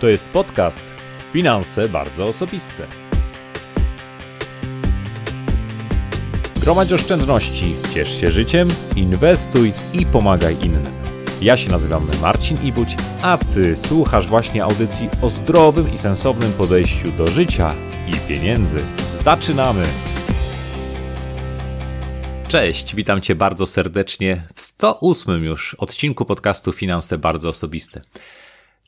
To jest podcast Finanse bardzo osobiste. Gromadź oszczędności, ciesz się życiem, inwestuj i pomagaj innym. Ja się nazywam Marcin Ibuć, a Ty słuchasz właśnie audycji o zdrowym i sensownym podejściu do życia i pieniędzy. Zaczynamy! Cześć, witam Cię bardzo serdecznie w 108 już odcinku podcastu Finanse bardzo osobiste.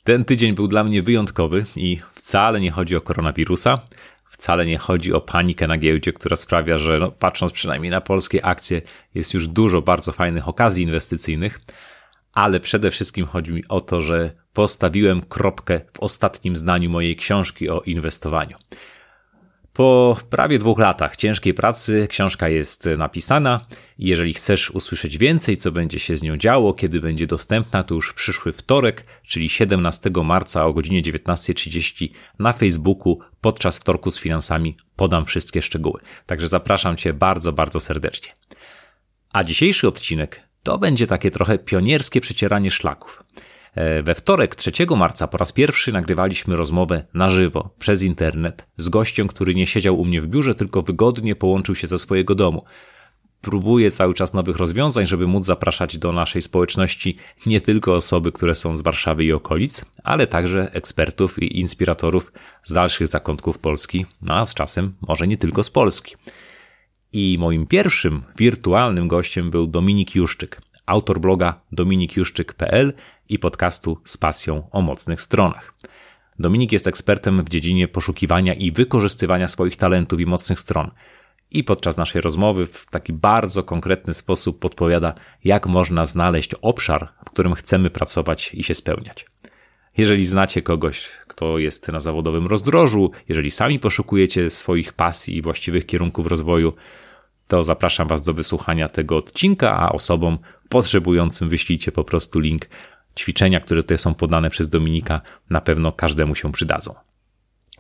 Ten tydzień był dla mnie wyjątkowy i wcale nie chodzi o koronawirusa, wcale nie chodzi o panikę na giełdzie, która sprawia, że no, patrząc przynajmniej na polskie akcje, jest już dużo bardzo fajnych okazji inwestycyjnych, ale przede wszystkim chodzi mi o to, że postawiłem kropkę w ostatnim zdaniu mojej książki o inwestowaniu. Po prawie dwóch latach ciężkiej pracy książka jest napisana jeżeli chcesz usłyszeć więcej, co będzie się z nią działo, kiedy będzie dostępna, to już przyszły wtorek, czyli 17 marca o godzinie 19.30 na Facebooku podczas wtorku z finansami podam wszystkie szczegóły. Także zapraszam Cię bardzo, bardzo serdecznie. A dzisiejszy odcinek to będzie takie trochę pionierskie przecieranie szlaków. E, we wtorek 3 marca po raz pierwszy nagrywaliśmy rozmowę na żywo przez internet z gościem, który nie siedział u mnie w biurze, tylko wygodnie połączył się ze swojego domu. Próbuję cały czas nowych rozwiązań, żeby móc zapraszać do naszej społeczności nie tylko osoby, które są z Warszawy i okolic, ale także ekspertów i inspiratorów z dalszych zakątków Polski, no a z czasem może nie tylko z Polski. I moim pierwszym wirtualnym gościem był Dominik Juszczyk, autor bloga dominikjuszczyk.pl i podcastu z pasją o mocnych stronach. Dominik jest ekspertem w dziedzinie poszukiwania i wykorzystywania swoich talentów i mocnych stron. I podczas naszej rozmowy w taki bardzo konkretny sposób podpowiada, jak można znaleźć obszar, w którym chcemy pracować i się spełniać. Jeżeli znacie kogoś, kto jest na zawodowym rozdrożu, jeżeli sami poszukujecie swoich pasji i właściwych kierunków rozwoju, to zapraszam Was do wysłuchania tego odcinka, a osobom potrzebującym wyślijcie po prostu link ćwiczenia, które tutaj są podane przez Dominika, na pewno każdemu się przydadzą.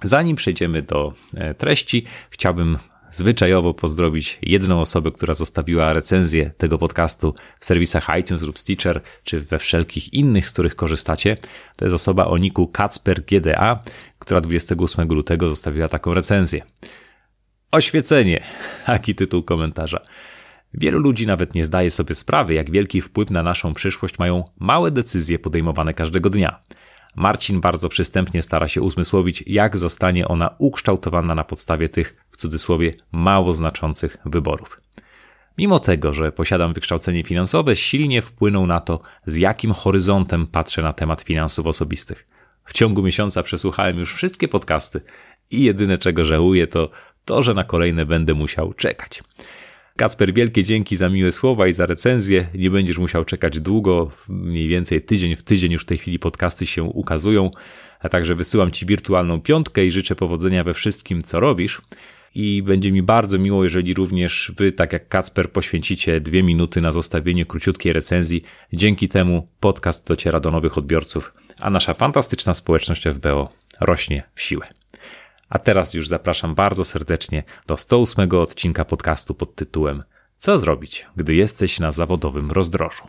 Zanim przejdziemy do e, treści, chciałbym zwyczajowo pozdrowić jedną osobę, która zostawiła recenzję tego podcastu w serwisach iTunes lub Stitcher, czy we wszelkich innych, z których korzystacie. To jest osoba o niku Kacper GDA, która 28 lutego zostawiła taką recenzję. Oświecenie. Taki tytuł komentarza. Wielu ludzi nawet nie zdaje sobie sprawy, jak wielki wpływ na naszą przyszłość mają małe decyzje podejmowane każdego dnia. Marcin bardzo przystępnie stara się uzmysłowić, jak zostanie ona ukształtowana na podstawie tych, w cudzysłowie, mało znaczących wyborów. Mimo tego, że posiadam wykształcenie finansowe, silnie wpłynął na to, z jakim horyzontem patrzę na temat finansów osobistych. W ciągu miesiąca przesłuchałem już wszystkie podcasty i jedyne czego żałuję to to, że na kolejne będę musiał czekać. Kacper, wielkie dzięki za miłe słowa i za recenzję. Nie będziesz musiał czekać długo, mniej więcej tydzień w tydzień już w tej chwili podcasty się ukazują. A także wysyłam Ci wirtualną piątkę i życzę powodzenia we wszystkim, co robisz. I będzie mi bardzo miło, jeżeli również Wy, tak jak Kacper, poświęcicie dwie minuty na zostawienie króciutkiej recenzji. Dzięki temu podcast dociera do nowych odbiorców, a nasza fantastyczna społeczność FBO rośnie w siłę. A teraz już zapraszam bardzo serdecznie do 108 odcinka podcastu pod tytułem Co zrobić, gdy jesteś na zawodowym rozdrożu?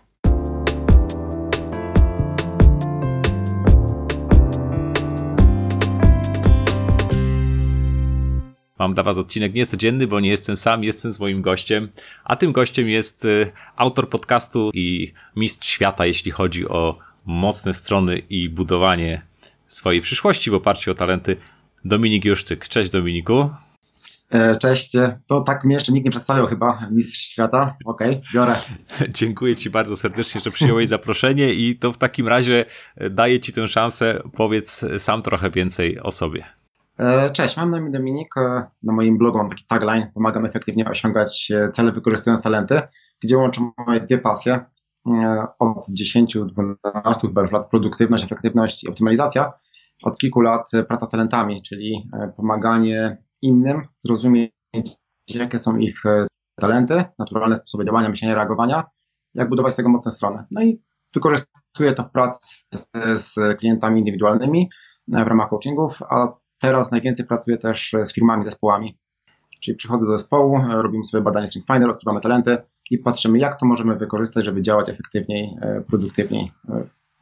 Mam dla Was odcinek niecodzienny, bo nie jestem sam, jestem z moim gościem, a tym gościem jest y, autor podcastu i mistrz świata, jeśli chodzi o mocne strony i budowanie swojej przyszłości w oparciu o talenty Dominik Juszczyk. Cześć Dominiku. E, cześć, to tak mnie jeszcze nikt nie przedstawiał chyba, mistrz świata. Okej, okay, biorę. Dziękuję Ci bardzo serdecznie, że przyjąłeś zaproszenie i to w takim razie daję Ci tę szansę. Powiedz sam trochę więcej o sobie. E, cześć, mam na imię Dominik. E, na moim blogu mam taki tagline, pomagam efektywnie osiągać cele wykorzystując talenty, gdzie łączę moje dwie pasje. Od 10-12 chyba już lat produktywność, efektywność i optymalizacja od kilku lat e, praca z talentami, czyli e, pomaganie innym zrozumieć, jakie są ich e, talenty, naturalne sposoby działania, myślenia, reagowania, jak budować z tego mocne strony. No i wykorzystuję to w pracy z klientami indywidualnymi w ramach coachingów, a teraz najwięcej pracuję też z firmami, zespołami. Czyli przychodzę do zespołu, robimy sobie badanie StrengthsFinder, odkrywamy talenty i patrzymy, jak to możemy wykorzystać, żeby działać efektywniej, produktywniej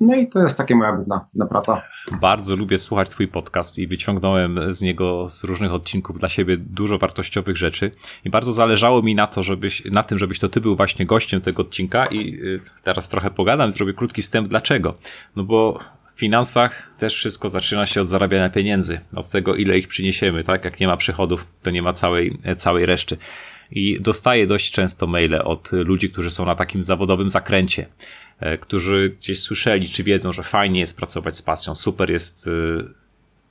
No i to jest takie moja główna, praca. Bardzo lubię słuchać Twój podcast i wyciągnąłem z niego z różnych odcinków dla siebie dużo wartościowych rzeczy. I bardzo zależało mi na, to, żebyś, na tym, żebyś to Ty był właśnie gościem tego odcinka. I y, teraz trochę pogadam, zrobię krótki wstęp. Dlaczego? No bo w finansach też wszystko zaczyna się od zarabiania pieniędzy, od tego, ile ich przyniesiemy, tak? Jak nie ma przychodów, to nie ma całej, całej reszty. I dostaję dość często maile od ludzi, którzy są na takim zawodowym zakręcie, e, którzy gdzieś słyszeli, czy wiedzą, że fajnie jest pracować z pasją, super jest e,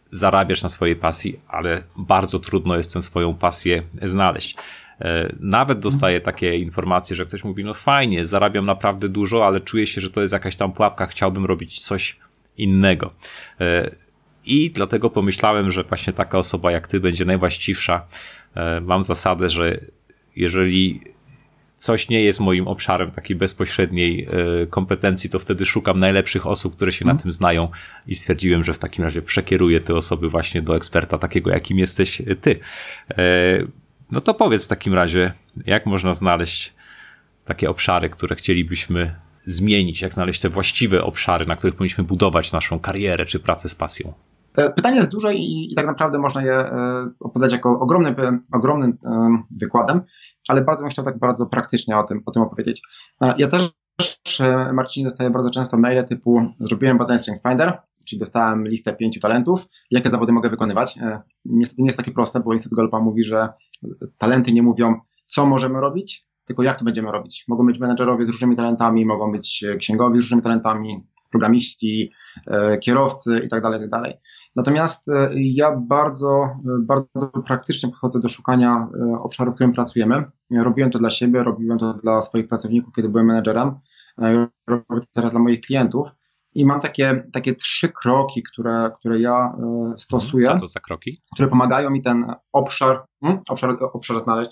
zarabiać na swojej pasji, ale bardzo trudno jest tę swoją pasję znaleźć. E, nawet dostaję takie informacje, że ktoś mówi, no fajnie, zarabiam naprawdę dużo, ale czuję się, że to jest jakaś tam pułapka, chciałbym robić coś innego. I dlatego pomyślałem, że właśnie taka osoba jak ty będzie najwłaściwsza. Mam zasadę, że jeżeli coś nie jest moim obszarem takiej bezpośredniej e, kompetencji, to wtedy szukam najlepszych osób, które się na mhm. tym znają i stwierdziłem, że w takim razie przekieruję te osoby właśnie do eksperta takiego, jakim jesteś ty. E, no to powiedz w takim razie, jak można znaleźć takie obszary, które chcielibyśmy zmienić, jak znaleźć te właściwe obszary, na których powinniśmy budować naszą karierę czy pracę z pasją? E, pytanie jest duże i, i tak naprawdę można je opowiadać jako ogromny, ogromnym wykładem, ale bardzo bym chciał tak bardzo praktycznie o tym, o tym opowiedzieć. E, ja też, e, Marcin, dostaję bardzo często maile typu zrobiłem badanie StrengthsFinder, czyli dostałem listę pięciu talentów, jakie zawody mogę wykonywać. E, niestety nie jest takie proste, bo Instytut Gallupa mówi, że talenty nie mówią, co możemy robić, tylko jak to będziemy robić. Mogą być menedżerowie z różnymi talentami, mogą być księgowi z różnymi talentami, programiści, kierowcy itd., tak itd. Tak Natomiast e, ja bardzo, e, bardzo praktycznie podchodzę do szukania e, obszaru, w którym pracujemy. Robiłem to dla siebie, robiłem to dla swoich pracowników, kiedy byłem menedżerem. Robię to teraz dla moich klientów. I mam takie, takie trzy kroki, które, które ja stosuję. Co to za kroki? Które pomagają mi ten obszar, hmm, obszar, obszar znaleźć.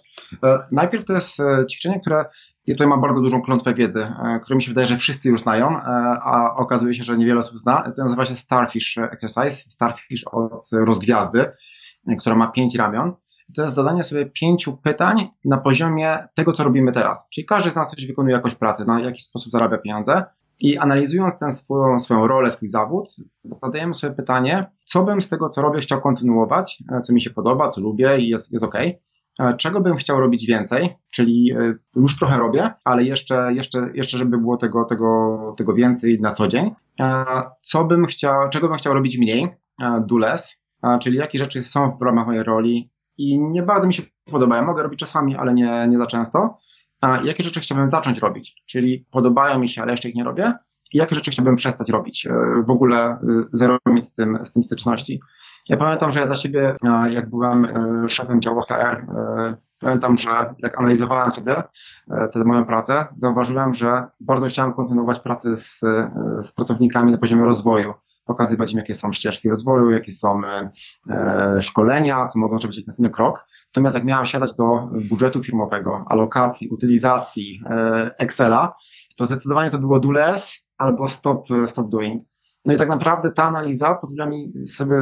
Najpierw to jest ćwiczenie, które i tutaj mam bardzo dużą klątwę wiedzy, e, którą mi się wydaje, że wszyscy już znają, e, a okazuje się, że niewiele osób zna. To nazywa się Starfish Exercise, Starfish od rozgwiazdy, e, która ma pięć ramion. To jest zadanie sobie pięciu pytań na poziomie tego, co robimy teraz. Czyli każdy z nas coś wykonuje jakąś pracę, na jakiś sposób zarabia pieniądze. I analizując tę swoją, swoją rolę, swój zawód, zadajemy sobie pytanie, co bym z tego, co robię, chciał kontynuować, co mi się podoba, co lubię i jest, jest ok. E, czego bym chciał robić więcej, czyli e, już trochę robię, ale jeszcze, jeszcze, jeszcze żeby było tego, tego, tego więcej na co dzień. E, co bym chciał, czego bym chciał robić mniej, do less, czyli jakie rzeczy są w ramach mojej roli i nie bardzo mi się podobają. Mogę robić czasami, ale nie, nie za często. Jakie rzeczy chciałbym zacząć robić, czyli podobają mi się, ale jeszcze ich nie robię. I jakie rzeczy chciałbym przestać robić, w ogóle zero mieć z tym, z tym styczności. Ja pamiętam, że ja dla siebie, e, jak byłem e, szefem działu HR, e, pamiętam, że jak analizowałem sobie tę moją pracę, zauważyłem, że bardzo chciałem kontynuować pracę z, z pracownikami na poziomie rozwoju pokazywać im, jakie są ścieżki rozwoju, jakie są e, szkolenia, co mogą zrobić następny krok. Natomiast jak miałem siadać do budżetu firmowego, alokacji, utylizacji, e, Excela, to zdecydowanie to było do less albo stop, stop doing. No i tak naprawdę ta analiza pozwala mi sobie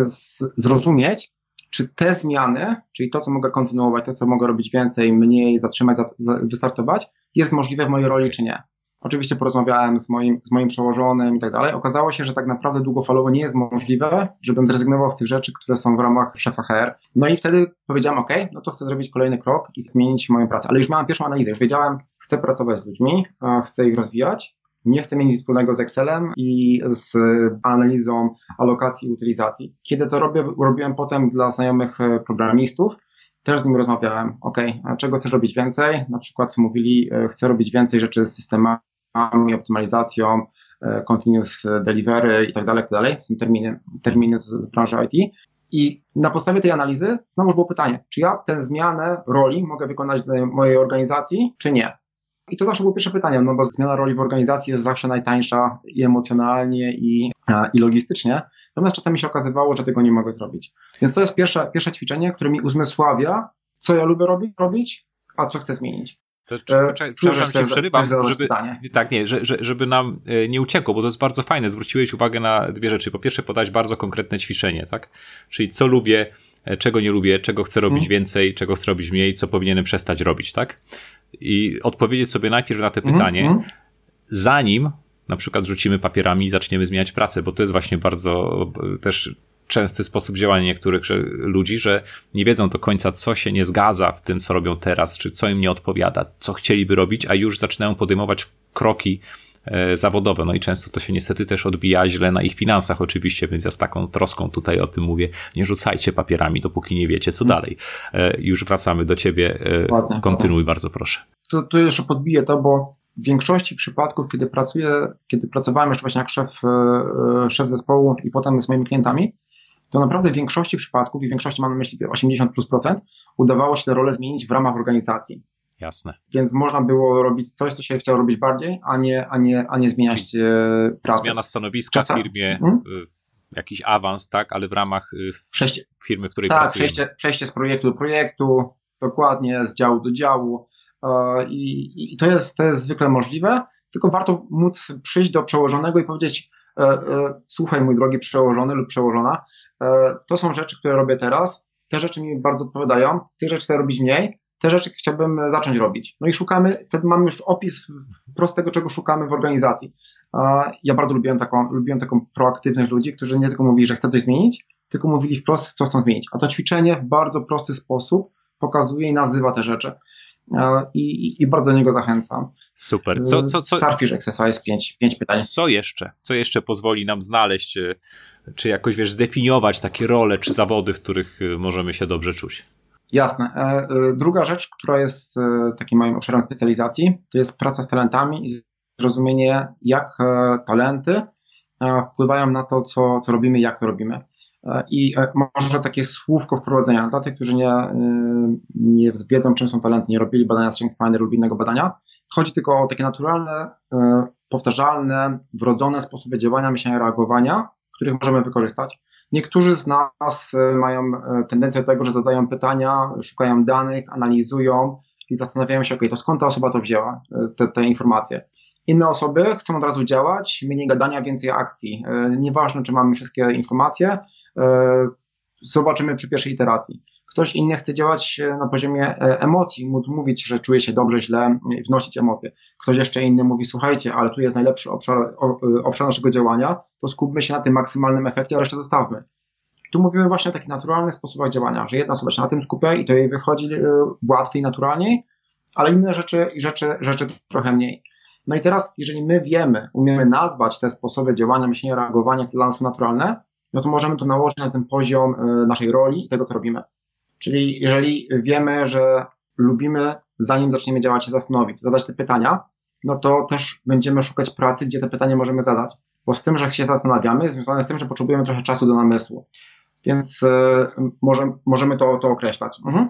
zrozumieć, czy te zmiany, czyli to, co mogę kontynuować, to, co mogę robić więcej, mniej, zatrzymać, wystartować, jest możliwe w mojej roli, czy nie. Oczywiście porozmawiałem z moim, z moim przełożonym i tak dalej. Okazało się, że tak naprawdę długofalowo nie jest możliwe, żebym zrezygnował z tych rzeczy, które są w ramach szefa HR. No i wtedy powiedziałem, OK, no to chcę zrobić kolejny krok i zmienić moją pracę. Ale już miałem pierwszą analizę, już wiedziałem, chcę pracować z ludźmi, chcę ich rozwijać, nie chcę mieć nic wspólnego z Excelem i z analizą alokacji i utylizacji. Kiedy to robię, robiłem potem dla znajomych e, programistów, też z nimi rozmawiałem, ok, czego chcesz robić więcej? Na przykład mówili, e, chcę robić więcej rzeczy z systemami, optymalizacją, e, continuous delivery i tak dalej, tak dalej. Są terminy, terminy z branży IT. I na podstawie tej analizy znowu było pytanie, czy ja tę zmianę roli mogę wykonać w mojej organizacji, czy nie? I to zawsze było pierwsze pytanie, no bo zmiana roli w organizacji jest zawsze najtańsza i emocjonalnie, i, i logistycznie. Natomiast czasami się okazywało, że tego nie mogę zrobić. Więc to jest pierwsze, pierwsze ćwiczenie, które mi uzmysławia, co ja lubię robić, robić a co chcę zmienić. To, e, przepraszam, cię przerywam, żeby, tak, nie, że, żeby nam e, nie uciekło, bo to jest bardzo fajne. Zwróciłeś uwagę na dwie rzeczy. Po pierwsze, podać bardzo konkretne ćwiczenie, tak? Czyli co lubię, e, czego nie lubię, czego chcę robić hmm. więcej, czego chcę robić mniej, co powinienem przestać robić, tak? I odpowiedzieć sobie najpierw na to mhm, pytanie, hmm. zanim na przykład rzucimy papierami i zaczniemy zmieniać pracę, bo to jest właśnie bardzo też częsty sposób działania niektórych ludzi, że nie wiedzą do końca, co się nie zgadza w tym, co robią teraz, czy co im nie odpowiada, co chcieliby robić, a już zaczynają podejmować kroki e, zawodowe. No i często to się niestety też odbija źle na ich finansach, oczywiście, więc ja z taką troską tutaj o tym mówię. Nie rzucajcie papierami, dopóki nie wiecie, co hmm. dalej. E, już wracamy do ciebie. E, ładnie, Kontynuuj ładnie. bardzo proszę. To, to jeszcze podbiję to, bo w większości przypadków, kiedy pracuję, kiedy pracowałem jeszcze właśnie jak szef, szef zespołu i potem z moimi klientami, to naprawdę w większości przypadków, i w większości mam na myśli 80 plus procent, udawało się tę rolę zmienić w ramach organizacji. Jasne. Więc można było robić coś, co się chciało robić bardziej, a nie, a nie, a nie zmieniać Czyli e, pracy. Zmiana stanowiska w firmie, hmm? jakiś awans, tak, ale w ramach y, przejście, firmy, w której tak, pracujemy. Przejście, przejście z projektu do projektu, dokładnie, z działu do działu. E, I, i to, jest, to jest zwykle możliwe, tylko warto móc przyjść do przełożonego i powiedzieć, słuchaj mój drogi przełożony lub przełożona, E, to są rzeczy, które robię teraz. Te rzeczy mi bardzo odpowiadają, tych rzeczy chcę robić mniej, te rzeczy chciałbym zacząć robić. No i szukamy, wtedy mamy już opis prostego, czego szukamy w organizacji. Ja bardzo lubiłem taką, lubiłem taką proaktywnych ludzi, którzy nie tylko mówili, że chcą coś zmienić, tylko mówili wprost, co chcą zmienić. A to ćwiczenie w bardzo prosty sposób pokazuje i nazywa te rzeczy. E, I, i, bardzo do niego zachęcam. Super. Co, co, co, Starfish Exercise, pięć, pięć pytań. Co jeszcze? Co jeszcze pozwoli nam znaleźć e, czy jakoś, wiesz, zdefiniować takie role czy zawody, w których możemy się dobrze czuć? Jasne. E, e, druga rzecz, która jest e, takim moim obszarem specjalizacji, to jest praca z talentami i zrozumienie, jak talenty wpływają na to, co, co robimy, jak to robimy. I może takie słówko wprowadzenia dla tych, którzy nie, nie wiedzą, czym są talenty, nie robili badania StrengthsFinder lub innego badania. Chodzi tylko o takie naturalne, powtarzalne, wrodzone sposoby działania, myślenia, reagowania, których możemy wykorzystać. Niektórzy z nas e, mają e, tendencję do tego, że zadają pytania, szukają danych, analizują i zastanawiają się, ok, to skąd ta osoba to wzięła, e, te, te informacje. Inne osoby chcą od razu działać, mniej gadania, więcej akcji. Nieważne, czy mamy wszystkie informacje, zobaczymy przy pierwszej iteracji. Ktoś inny chce działać e, na poziomie e, emocji, móc mówić, że czuje się dobrze, źle, wnosić emocje. Ktoś jeszcze inny mówi, słuchajcie, ale tu jest najlepszy obszar, e, obszar naszego działania, to skupmy się na tym maksymalnym efekcie, a resztę zostawmy. Tu mówimy właśnie o takich naturalnych sposobach działania, że jedna osoba się na tym skupia i to jej wychodzi łatwiej, naturalniej, ale inne rzeczy, rzeczy, rzeczy trochę mniej. No i teraz, jeżeli my wiemy, umiemy nazwać te sposoby działania, myślenia, reagowania, które dla nas są naturalne, no to możemy to nałożyć na ten poziom naszej roli i tego, co robimy. Czyli jeżeli wiemy, że lubimy, zanim zaczniemy działać, się zastanowić, zadać te pytania, no to też będziemy szukać pracy, gdzie te pytania możemy zadać. Bo z tym, że się zastanawiamy, jest związane z tym, że potrzebujemy trochę czasu do namysłu. Więc y, może, możemy to, to określać. Mhm.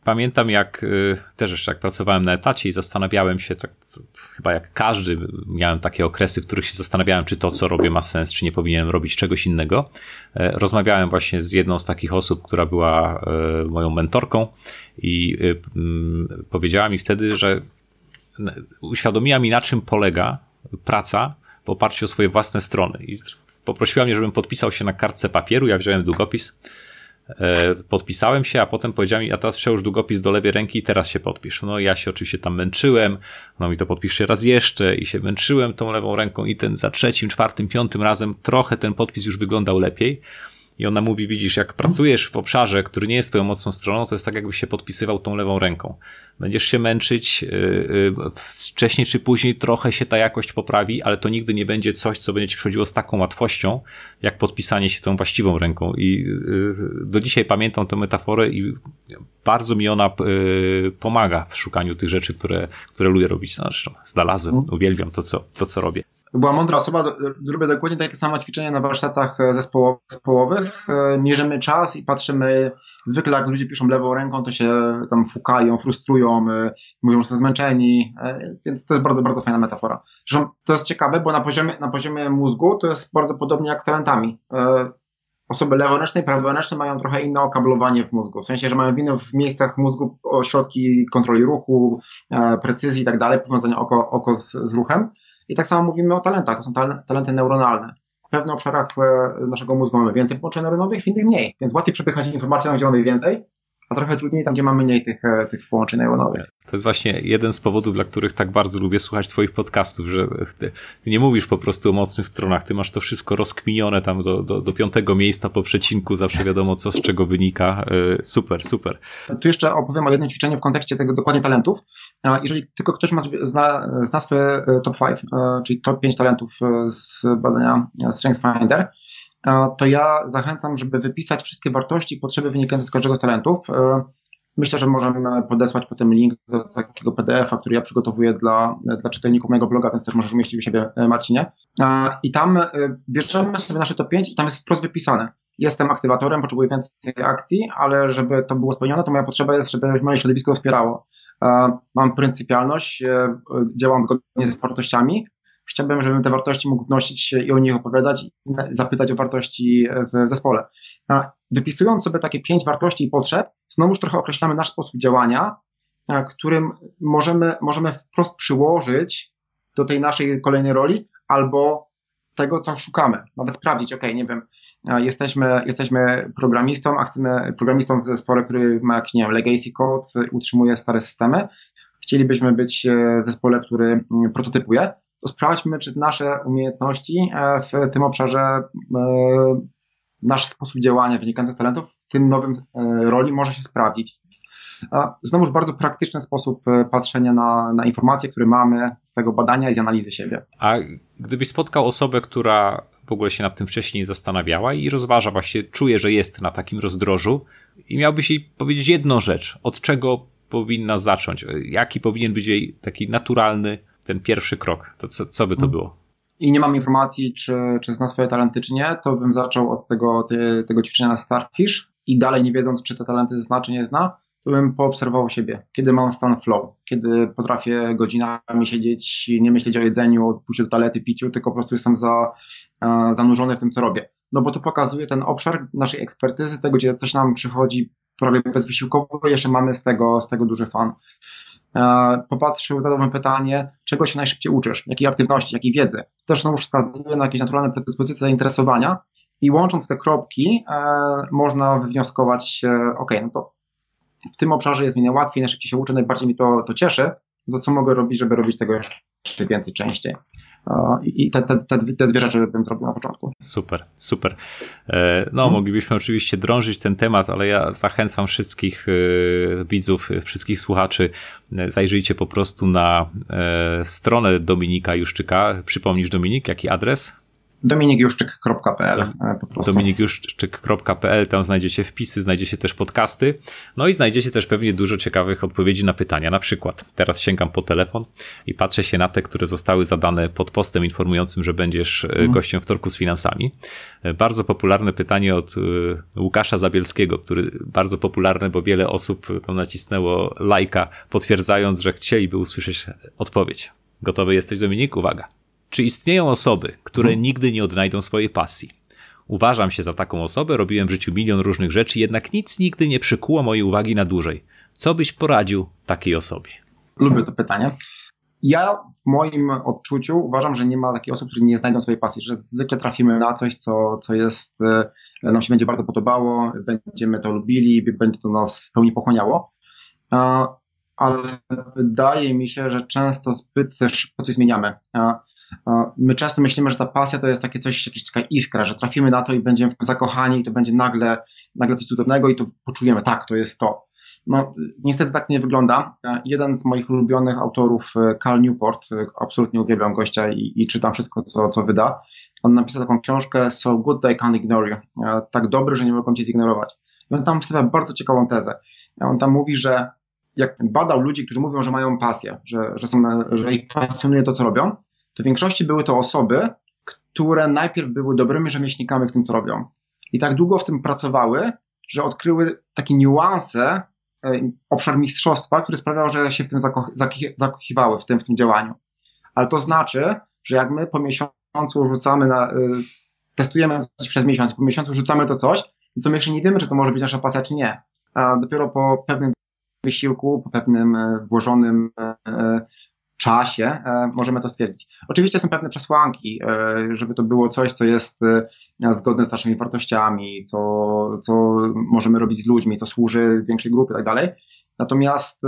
Y, pamiętam, jak y, też jeszcze jak pracowałem na etacie i zastanawiałem się, tak, chyba jak każdy, miałem takie okresy, w których się zastanawiałem, czy to, co robię, ma sens, czy nie powinienem robić czegoś innego. E, rozmawiałem właśnie z jedną z takich osób, która była e, moją mentorką i mm, powiedziała mi wtedy, że uświadomiła mi, na czym polega praca w oparciu o swoje własne strony. I poprosiła mnie, żebym podpisał się na kartce papieru. Ja wziąłem długopis podpisałem się, a potem powiedział mi, a teraz przełóż długopis do lewej ręki i teraz się podpisz. No ja się oczywiście tam męczyłem, no mi to podpisz raz jeszcze i się męczyłem tą lewą ręką i ten za trzecim, czwartym, piątym razem trochę ten podpis już wyglądał lepiej. I ona mówi, widzisz, jak pracujesz w obszarze, który nie jest twoją mocną stroną, to jest tak, jakbyś się podpisywał tą lewą ręką. Będziesz się męczyć, yy, yy, wcześniej czy później trochę się ta jakość poprawi, ale to nigdy nie będzie coś, co będzie ci przychodziło z taką łatwością, jak podpisanie się tą właściwą ręką. I yy, do dzisiaj pamiętam tę metaforę i bardzo mi ona pomaga w szukaniu tych rzeczy, które, które lubię robić. Zresztą znalazłem, mhm. uwielbiam to, co, to, co robię była mądra osoba, robię dokładnie takie same ćwiczenia na warsztatach e, zespołowych. E, mierzymy czas i patrzymy, zwykle jak ludzie piszą lewą ręką, to się tam fukają, frustrują, e, mówią, że są zmęczeni, więc to jest bardzo, bardzo fajna metafora. Zresztą to jest ciekawe, bo na poziomie, na poziomie mózgu to jest bardzo podobnie jak z talentami. Osoby leworęczne i praworęczne mają trochę inne okablowanie w mózgu, w sensie, że mają w innych miejscach mózgu ośrodki kontroli ruchu, precyzji i tak dalej, powiązania oko, oko z, z ruchem. I tak samo mówimy o talentach, to są talenty neuronalne. W pewnych obszarach e, naszego mózgu mamy więcej połączeń neuronowych, w innych mniej, więc łatwiej przepychać informacje, tam gdzie mamy więcej, a trochę trudniej tam, gdzie mamy mniej tych, tych połączeń neuronowych. To jest właśnie jeden z powodów, dla których tak bardzo lubię słuchać Twoich podcastów, że ty, ty, nie mówisz po prostu o mocnych stronach, Ty masz to wszystko rozkminione tam do, do, do piątego miejsca po przecinku, zawsze wiadomo co z czego wynika. Super, super. Tu jeszcze opowiem o jednym ćwiczeniu w kontekście tego dokładnie talentów. Jeżeli tylko ktoś ma zna, zna swoje top 5, czyli top 5 talentów z badania StrengthsFinder, to ja zachęcam, żeby wypisać wszystkie wartości i potrzeby wynikające z każdego z talentów. Myślę, że możemy podesłać potem link do takiego PDF-a, który ja przygotowuję dla, dla czytelników mojego bloga, więc też możesz umieścić u siebie, Marcinie. I tam bierzemy sobie nasze top 5 i tam jest wprost wypisane. Jestem aktywatorem, potrzebuję więcej akcji, ale żeby to było spełnione, to moja potrzeba jest, żeby moje środowisko wspierało. Mam pryncypialność, działam zgodnie z wartościami, chciałbym, żebym te wartości mógł wnosić i o nich opowiadać i zapytać o wartości w zespole. Wypisując sobie takie pięć wartości i potrzeb, znowuż trochę określamy nasz sposób działania, którym możemy, możemy wprost przyłożyć do tej naszej kolejnej roli albo tego, co szukamy. Nawet sprawdzić, ok, nie wiem, jesteśmy, jesteśmy programistą, a chcemy programistą w zespole, który ma jakiś, nie wiem, legacy code, utrzymuje stare systemy. Chcielibyśmy być w zespole, który mm, prototypuje to sprawdźmy, czy nasze umiejętności e, w tym obszarze, e, nasz sposób działania wynikający z talentów w tym nowym e, roli może się sprawdzić. Znowuż bardzo praktyczny sposób patrzenia na, na informacje, które mamy z tego badania i z analizy siebie. A gdybyś spotkał osobę, która w ogóle się nad tym wcześniej zastanawiała i rozważa, właśnie czuje, że jest na takim rozdrożu i miałbyś jej powiedzieć jedną rzecz, od czego powinna zacząć, jaki powinien być jej taki naturalny ten pierwszy krok, to co, co by to mhm. było? I nie mam informacji, czy, czy zna swoje talenty, czy nie, to bym zaczął od tego, te, tego ćwiczenia na Starfish i dalej nie wiedząc, czy te talenty zna, czy nie zna, to bym poobserwował siebie, kiedy mam stan flow, kiedy potrafię godzinami siedzieć, nie myśleć o jedzeniu, o pójściu do toalety, piciu, tylko po prostu jestem za, e, zanurzony w tym, co robię. No bo to pokazuje ten obszar naszej ekspertyzy, tego, gdzie coś nam przychodzi prawie bezwysiłkowo, jeszcze mamy z tego, z tego duży fan. E, popatrzył, zadał pytanie, czego się najszybciej uczysz, jakiej aktywności, jakiej wiedzy. Też znowu wskazuje na jakieś naturalne predyspozycje zainteresowania i łącząc te kropki e, można wywnioskować, e, ok, no to w tym obszarze jest mi najłatwiej, najszybciej się uczę, najbardziej mi to, to cieszy, to co mogę robić, żeby robić tego jeszcze więcej, częściej. I te, te, te, dwie rzeczy bym zrobił na początku. Super, super. E, no, hmm. moglibyśmy oczywiście drążyć ten temat, ale ja zachęcam wszystkich e, widzów, wszystkich słuchaczy, e, zajrzyjcie po prostu na stronę Dominika Juszczyka. Przypomnisz Dominik, jaki adres? dominikjuszczyk.pl e, dominikjuszczyk.pl, tam znajdziecie wpisy, znajdziecie też podcasty, no i znajdziecie też pewnie dużo ciekawych odpowiedzi na pytania. Na przykład teraz sięgam po telefon i patrzę się na te, które zostały zadane pod postem informującym, że będziesz hmm. gościem wtorku z finansami. E, bardzo popularne pytanie od Łukasza Zabielskiego, który bardzo popularne, bo wiele osób tam nacisnęło lajka, potwierdzając, że chcieliby usłyszeć odpowiedź. Gotowy jesteś, Dominik? Uwaga. Czy istnieją osoby, które hmm. nigdy nie odnajdą swojej pasji? Uważam się za taką osobę, robiłem w życiu milion różnych rzeczy, jednak nic nigdy nie przykuło mojej uwagi na dłużej. Co byś poradził takiej osobie? Lubię to pytanie. Ja w moim odczuciu uważam, że nie ma takich osób, które nie znajdą swojej pasji, że zwykle trafimy na coś, co, co jest, e, nam się będzie bardzo podobało, będziemy to lubili, będzie to nas w pełni pochłaniało. Ale wydaje mi się, że często zbyt szybko coś zmieniamy. My często myślimy, że ta pasja to jest takie coś, jakaś taka iskra, że trafimy na to i będziemy w tym zakochani i to będzie nagle, nagle coś cudownego i to poczujemy, tak, to jest to. No, niestety tak nie wygląda. Jeden z moich ulubionych autorów, Cal Newport, absolutnie uwielbiam gościa i, i czytam wszystko, co, co wyda. On napisał taką książkę So Good They Can't Ignore You. Tak dobry, że nie mogą cię zignorować. I on tam wstawia bardzo ciekawą tezę. On tam mówi, że jak badał ludzi, którzy mówią, że mają pasję, że, że, są, że ich pasjonuje to, co robią, to w większości były to osoby, które najpierw były dobrymi rzemieślnikami w tym, co robią. I tak długo w tym pracowały, że odkryły takie niuanse, e, obszar mistrzostwa, który sprawiał, że się w tym zakochiwały, w tym, w tym działaniu. Ale to znaczy, że jak my po miesiącu rzucamy na, y, testujemy coś przez miesiąc, po miesiącu rzucamy to coś, to my jeszcze nie wiemy, czy to może być nasza pasja, czy nie. A dopiero po pewnym wysiłku, po pewnym e, włożonym czasie e, możemy to stwierdzić. Oczywiście są pewne przesłanki, e, żeby to było coś, co jest e, zgodne z naszymi wartościami, co, co możemy robić z ludźmi, co służy większej grupie i tak dalej. Natomiast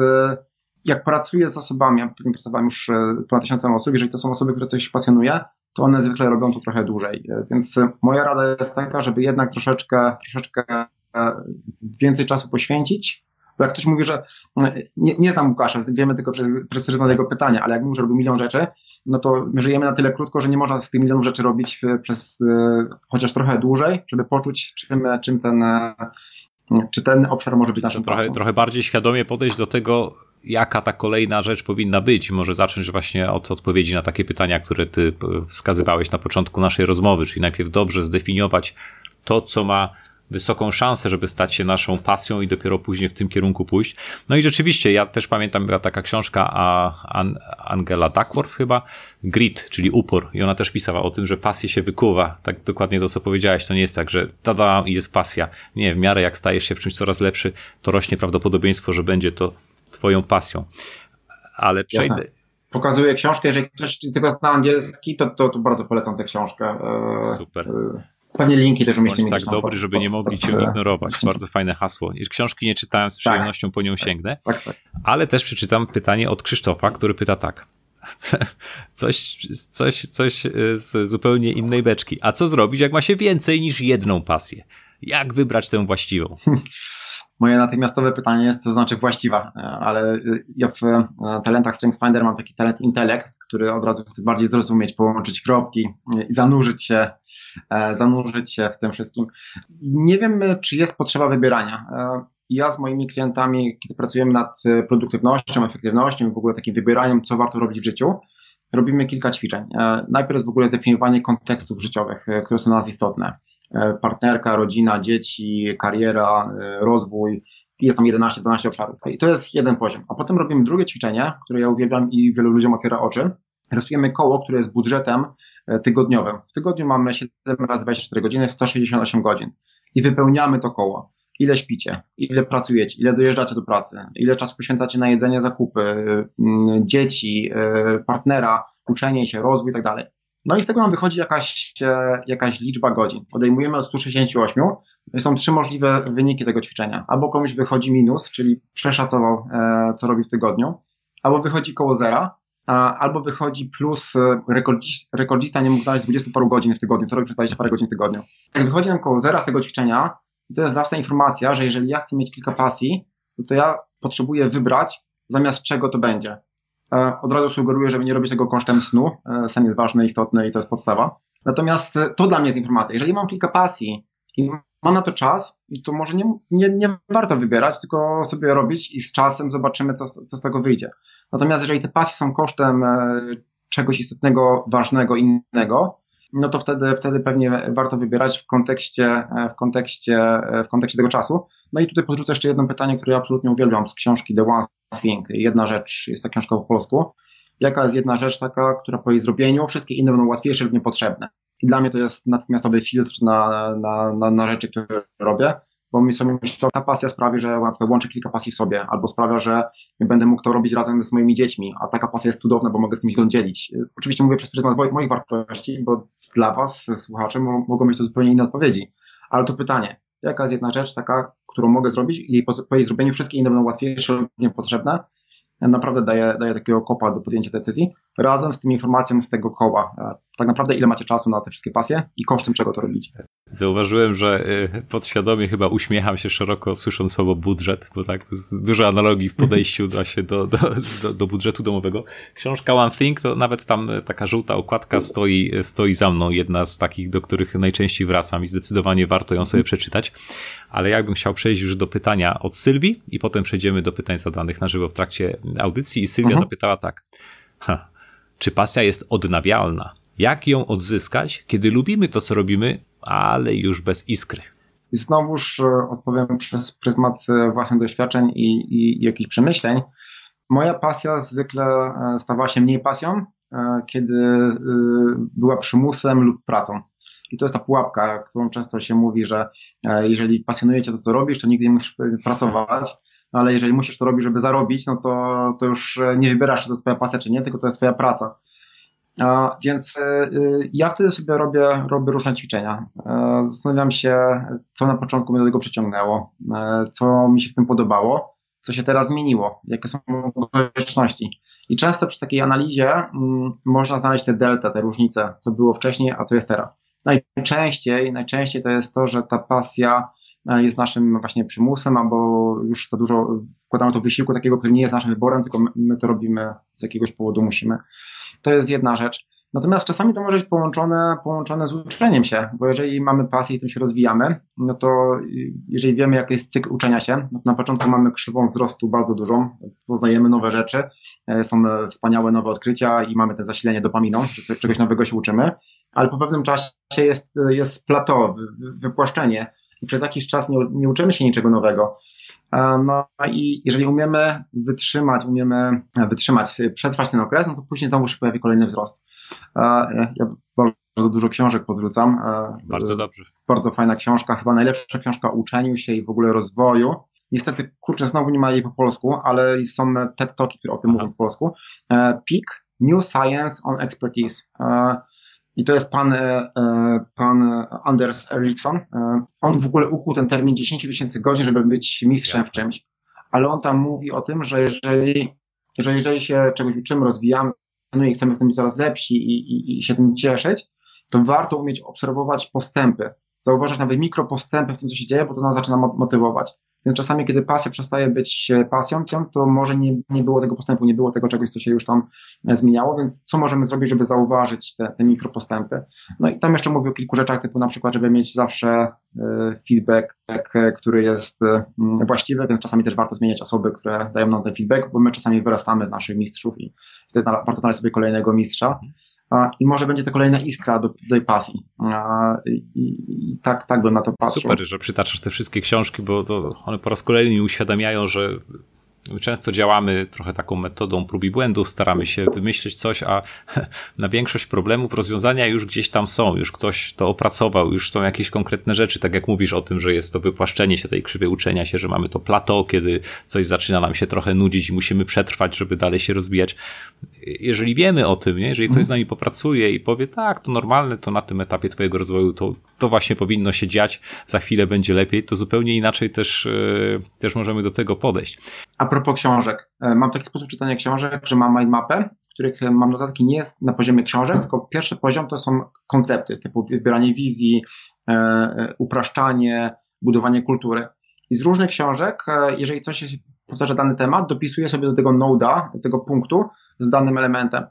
jak pracuję z osobami, ja pracowałem już ponad tysiącem osób, jeżeli to są osoby, które coś pasjonuje, to one zwykle robią to trochę dłużej. Więc moja rada jest taka, żeby jednak troszeczkę, troszeczkę więcej czasu poświęcić bo jak ktoś mówi, że no, nie, nie znam Łukasza, wiemy tylko przez precyzyjnego pytania, ale jak mówi, że robi milion rzeczy, no to my żyjemy na tyle krótko, że nie można z tych milionów rzeczy robić e, przez e, chociaż trochę dłużej, żeby poczuć, czym, czym ten, e, czy ten obszar może być naszym trochę, trochę bardziej świadomie podejść do tego, jaka ta kolejna rzecz powinna być. Może zacząć właśnie od odpowiedzi na takie pytania, które ty wskazywałeś na początku naszej rozmowy, czyli najpierw dobrze zdefiniować to, co ma wysoką szansę, żeby stać się naszą pasją i dopiero później w tym kierunku pójść. No i rzeczywiście, ja też pamiętam, była taka książka a Angela Duckworth chyba, Grit, czyli upór i ona też pisała o tym, że pasję się wykuwa. Tak dokładnie to, co powiedziałeś, to nie jest tak, że tada, jest pasja. Nie, w miarę jak stajesz się w czymś coraz lepszy, to rośnie prawdopodobieństwo, że będzie to twoją pasją. Ale przejdę... Jasne. Pokazuję książkę, jeżeli ktoś tylko zna angielski, to, to, to bardzo polecam tę książkę. E, Super. E, Pewnie linki też umieścimy. tak dobry, żeby nie mogli cię ignorować. Bardzo fajne hasło. Książki nie czytałem, z przyjemnością tak. po nią sięgnę. Tak, tak. Ale też przeczytam pytanie od Krzysztofa, który pyta tak. Coś, coś, coś z zupełnie innej beczki. A co zrobić, jak ma się więcej niż jedną pasję? Jak wybrać tę właściwą? Moje natychmiastowe pytanie jest, co znaczy właściwa, ale ja w talentach StrengthsFinder mam taki talent intelekt, który od razu chcę bardziej zrozumieć, połączyć kropki i zanurzyć się E, zanurzyć się w tym wszystkim. Nie wiem, czy jest potrzeba wybierania. E, ja z moimi klientami, kiedy pracujemy nad produktywnością, efektywnością i w ogóle takim wybieraniem, co warto robić w życiu, robimy kilka ćwiczeń. E, najpierw jest w ogóle zdefiniowanie kontekstów życiowych, które są dla nas istotne. Partnerka, rodzina, dzieci, kariera, rozwój. Jest tam 11-12 obszarów. I to jest jeden poziom. A potem robimy drugie ćwiczenie, które ja uwielbiam i wielu ludziom otwiera oczy. Rysujemy koło, które jest budżetem E, tygodniowym. W tygodniu mamy 7 razy 24 godziny, 168 godzin i wypełniamy to koło. Ile śpicie, ile pracujecie, ile dojeżdżacie do pracy, ile czasu poświęcacie na jedzenie, zakupy, mm, dzieci, e, partnera, uczenie się, rozwój i tak dalej. No i z tego nam wychodzi jakaś, e, jakaś liczba godzin. Odejmujemy od 168. Są trzy możliwe wyniki tego ćwiczenia. Albo komuś wychodzi minus, czyli przeszacował, co robi w tygodniu, albo wychodzi koło zera, albo wychodzi plus e, rekordzista, rekordzista nie mógł znaleźć 20 paru godzin w tygodniu, to robi przez 20 parę godzin w tygodniu. Jak wychodzi nam koło zera z tego ćwiczenia, to jest jasna informacja, że jeżeli ja chcę mieć kilka pasji, to ja potrzebuję wybrać, zamiast czego to będzie. E, od razu sugeruję, żeby nie robić tego kosztem snu. E, sen jest ważny, istotny i to jest podstawa. Natomiast to dla mnie jest informacja. Jeżeli mam kilka pasji i mam na to czas, to może nie, nie, nie warto wybierać, tylko sobie robić i z czasem zobaczymy, co, co z tego wyjdzie. Natomiast jeżeli te pasje są kosztem e, czegoś istotnego, ważnego, innego, no to wtedy, wtedy pewnie warto wybierać w kontekście, e, w kontekście, e, w kontekście tego czasu. No i tutaj podrzucę jeszcze jedno pytanie, które ja absolutnie uwielbiam z książki The One Thing. Jedna rzecz, jest ta książka po polsku. Jaka jest jedna rzecz taka, która po jej zrobieniu wszystkie inne będą łatwiejsze lub niepotrzebne. I dla mnie to jest natychmiastowy filtr na, na, na, na rzeczy, które robię bo mi sobie myślę, ta pasja sprawi, że przykład łączę kilka pasji w sobie, albo sprawia, że będę mógł to robić razem z moimi dziećmi, a taka pasja jest cudowna, bo mogę z kimś ją dzielić. Oczywiście mówię przez pryzmat moich wartości, bo dla Was, słuchacze, mogą mieć to zupełnie inne odpowiedzi. Ale to pytanie, jaka jest jedna rzecz taka, którą mogę zrobić i po, po jej zrobieniu wszystkie inne będą łatwiejsze lub niepotrzebne, naprawdę daje, daje takiego kopa do podjęcia decyzji, razem z tym informacją z tego koła. E, tak naprawdę ile macie czasu na te wszystkie pasje i kosztem czego to robicie. Zauważyłem, że y, podświadomie chyba uśmiecham się szeroko słysząc słowo budżet, bo tak, to jest dużo analogii w podejściu właśnie do, do, do, do budżetu domowego. Książka One Thing, to nawet tam y, taka żółta okładka stoi, stoi za mną, jedna z takich, do których najczęściej wracam i zdecydowanie warto ją sobie przeczytać. Ale jakbym chciał przejść już do pytania od Sylwii i potem przejdziemy do pytań zadanych na żywo w trakcie audycji i Sylwia mhm. zapytała tak, ha, czy pasja jest odnawialna? Jak ją odzyskać, kiedy lubimy to, co robimy, ale już bez iskry? I znowuż e, odpowiem przez pryzmat e, własnych doświadczeń i, i jakichś przemyśleń. Moja pasja zwykle e, stawała się mniej pasją, kiedy była przymusem lub pracą. I to jest ta pułapka, którą często się mówi, że jeżeli pasjonuje cię to, co robisz, to nigdy nie musisz pracować. Ale jeżeli musisz to robić, żeby zarobić, no to, to już nie wybierasz, czy to jest twoja pasja, czy nie, tylko to jest twoja praca. A, więc y, ja wtedy sobie robię, robię różne ćwiczenia. E, zastanawiam się, co na początku mnie do tego przyciągnęło, e, co mi się w tym podobało, co się teraz zmieniło, jakie są okoliczności. I często przy takiej analizie mm, można znaleźć te delta, te różnice, co było wcześniej, a co jest teraz. Najczęściej, najczęściej to jest to, że ta pasja e, jest naszym właśnie przymusem, albo już za dużo wkładamy to wysiłku takiego, który nie jest naszym wyborem, tylko my to robimy z jakiegoś powodu, musimy. To jest jedna rzecz. Natomiast czasami to może być połączone, połączone z uczeniem się, bo jeżeli mamy pasję i tym się rozwijamy, no to jeżeli wiemy, jaki jest cykl uczenia się, no to na początku mamy krzywą wzrostu bardzo dużą, poznajemy nowe rzeczy, e, są wspaniałe nowe odkrycia i mamy te zasilenie dopaminą, czegoś nowego się uczymy, ale po pewnym czasie jest, jest plateau, wypłaszczenie i przez jakiś czas nie, nie uczymy się niczego nowego. E, no i jeżeli umiemy wytrzymać, umiemy wytrzymać, przetrwać ten okres, no to później znowu się pojawi kolejny wzrost. E, ja bardzo dużo książek podrzucam. E, bardzo dobrze. Bardzo fajna książka, chyba najlepsza książka o uczeniu się i w ogóle rozwoju. Niestety, kurczę, znowu nie ma jej po polsku, ale są TED Talki, które o tym Aha. mówią po polsku. PEAK, New Science on Expertise. I to jest pan, pan Anders Ericsson. On w ogóle ukuł ten termin 10 tysięcy godzin, żeby być mistrzem Jasne. w czymś. Ale on tam mówi o tym, że jeżeli, jeżeli, jeżeli się czegoś uczymy, rozwijamy, no i chcemy w tym być coraz lepsi i, i, i się tym cieszyć, to warto umieć obserwować postępy, zauważać nawet mikropostępy w tym, co się dzieje, bo to nas zaczyna motywować. Więc czasami, kiedy pasja przestaje być e, pasją, to może nie, nie było tego postępu, nie było tego czegoś, co się już tam e, zmieniało, więc co możemy zrobić, żeby zauważyć te, te mikropostępy? No i tam jeszcze mówię o kilku rzeczach, typu na przykład, żeby mieć zawsze e, feedback, który jest właściwy, więc czasami też warto zmieniać osoby, które dają nam ten feedback, bo my czasami wyrastamy z naszych mistrzów i wtedy warto znaleźć sobie kolejnego mistrza i może będzie to kolejna iskra do, tej pasji. I, tak, tak bym na to patrzył. Super, że przytaczasz te wszystkie książki, bo one po raz kolejny mi uświadamiają, że Często działamy trochę taką metodą prób i błędów, staramy się wymyślić coś, a na większość problemów rozwiązania już gdzieś tam są, już ktoś to opracował, już są jakieś konkretne rzeczy, tak jak mówisz o tym, że jest to wypłaszczenie się tej krzywej uczenia się, że mamy to plateau, kiedy coś zaczyna nam się trochę nudzić i musimy przetrwać, żeby dalej się rozwijać. Jeżeli wiemy o tym, nie? jeżeli ktoś z nami popracuje i powie, tak, to normalne, to na tym etapie twojego rozwoju to, to właśnie powinno się dziać, za chwilę będzie lepiej, to zupełnie inaczej też, e, też możemy do tego podejść. A propos książek. E, mam taki sposób czytania książek, że mam mindmapę, w których e, mam notatki nie jest na poziomie książek, tylko pierwszy poziom to są koncepty, typu wybieranie wizji, e, upraszczanie, budowanie kultury. I z różnych książek, jeżeli coś się powtarza dany temat, dopisuję sobie do tego noda, do tego punktu z danym elementem.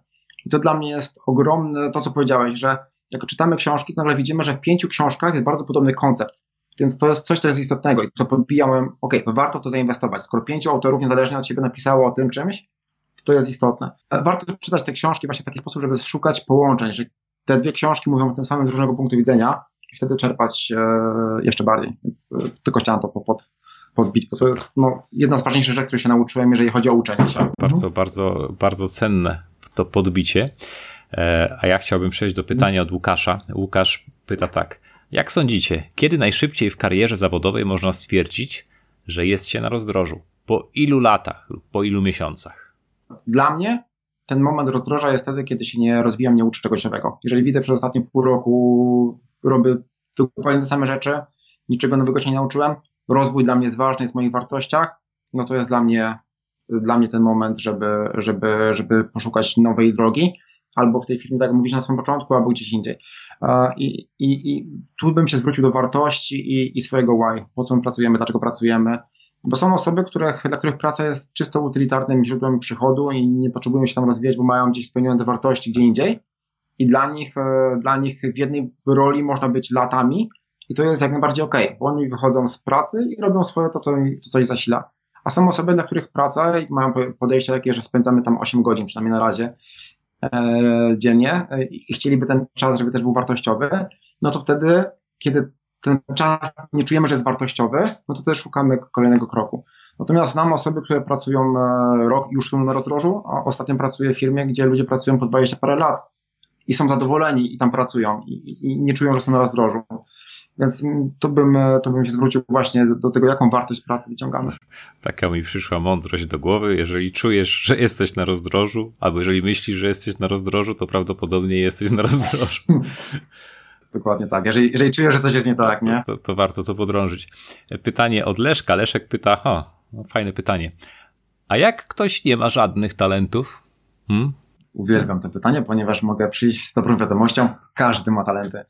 I to dla mnie jest ogromne, to co powiedziałeś, że jak czytamy książki, to nagle widzimy, że w pięciu książkach jest bardzo podobny koncept. Więc to jest coś, co jest istotnego i to podbijałem, ok, to warto to zainwestować. Skoro pięciu autorów niezależnie od siebie napisało o tym czymś, to to jest istotne. Warto czytać te książki właśnie w taki sposób, żeby szukać połączeń, że te dwie książki mówią o tym samym z różnego punktu widzenia i wtedy czerpać e, jeszcze bardziej. Więc e, tylko chciałem to pod, podbić, bo to jest no, jedna z ważniejszych rzeczy, które się nauczyłem, jeżeli chodzi o uczenie się. Bardzo, mhm. bardzo, bardzo cenne to podbicie. E, a ja chciałbym przejść do pytania od Łukasza. Łukasz pyta tak. Jak sądzicie, kiedy najszybciej w karierze zawodowej można stwierdzić, że jest się na rozdrożu? Po ilu latach lub po ilu miesiącach? Dla mnie ten moment rozdroża jest wtedy, kiedy się nie rozwijam, nie uczę czegoś nowego. Jeżeli widzę przez ostatnie pół roku, robię dokładnie te same rzeczy, niczego nowego się nie nauczyłem, rozwój dla mnie jest ważny, jest w moich wartościach, no to jest dla mnie, dla mnie ten moment, żeby, żeby, żeby poszukać nowej drogi albo w tej firmie, tak jak mówisz na samym początku, albo gdzieś indziej. I, i, i tu bym się zwrócił do wartości i, i swojego why, po co my pracujemy, dlaczego pracujemy, bo są osoby, których, dla których praca jest czysto utylitarnym źródłem przychodu i nie potrzebują się tam rozwijać, bo mają gdzieś spełnione te wartości gdzie indziej. I dla nich, e, dla nich w jednej roli można być latami i to jest jak najbardziej ok, bo oni wychodzą z pracy i robią swoje to, co, to coś zasila. A są osoby, dla których praca mają podejście takie, że spędzamy tam 8 godzin, przynajmniej na razie, dziennie e, i chcieliby ten czas, żeby też był wartościowy, no to wtedy, kiedy ten czas nie czujemy, że jest wartościowy, no to też szukamy kolejnego kroku. Natomiast znam osoby, które pracują e, rok i już są na rozdrożu, a ostatnio pracuję w firmie, gdzie ludzie pracują po 20 parę lat i są zadowoleni i tam pracują i, i nie czują, że są na rozdrożu. Więc to bym, to bym się zwrócił właśnie do tego, jaką wartość pracy wyciągamy. Taka mi przyszła mądrość do głowy. Jeżeli czujesz, że jesteś na rozdrożu, albo jeżeli myślisz, że jesteś na rozdrożu, to prawdopodobnie jesteś na rozdrożu. Dokładnie tak. Jeżeli, jeżeli czujesz, że coś jest nie tak, nie? To, to, to warto to podrążyć. Pytanie od Leszka. Leszek pyta, ha, no fajne pytanie. A jak ktoś nie ma żadnych talentów? Hmm? Uwielbiam to pytanie, ponieważ mogę przyjść z dobrą wiadomością. Każdy ma talenty.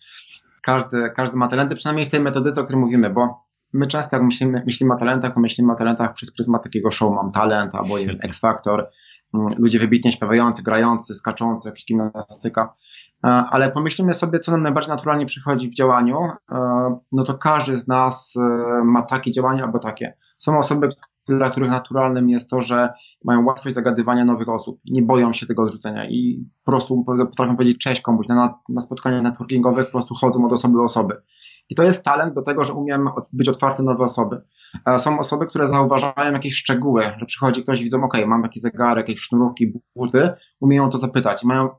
Każdy, każdy ma talenty, przynajmniej w tej metodyce, o której mówimy, bo my często jak myślimy, myślimy o talentach, to myślimy o talentach przez pryzmat takiego show mam talent, albo X Factor, mm, ludzie wybitnie śpiewający, grający, skaczący, jakaś gimnastyka. E, ale pomyślimy sobie, co nam najbardziej naturalnie przychodzi w działaniu, e, no to każdy z nas e, ma takie działania albo takie. Są osoby, dla których naturalnym jest to, że mają łatwość zagadywania nowych osób, nie boją się tego odrzucenia i po prostu potrafią powiedzieć cześć komuś. Na, na spotkaniach networkingowych po prostu chodzą od osoby do osoby. I to jest talent do tego, że umiem być otwarty na nowe osoby. Są osoby, które zauważają jakieś szczegóły, że przychodzi ktoś i widzą, ok, mam jakiś zegarek, jakieś sznurówki, buty, umieją to zapytać. Mają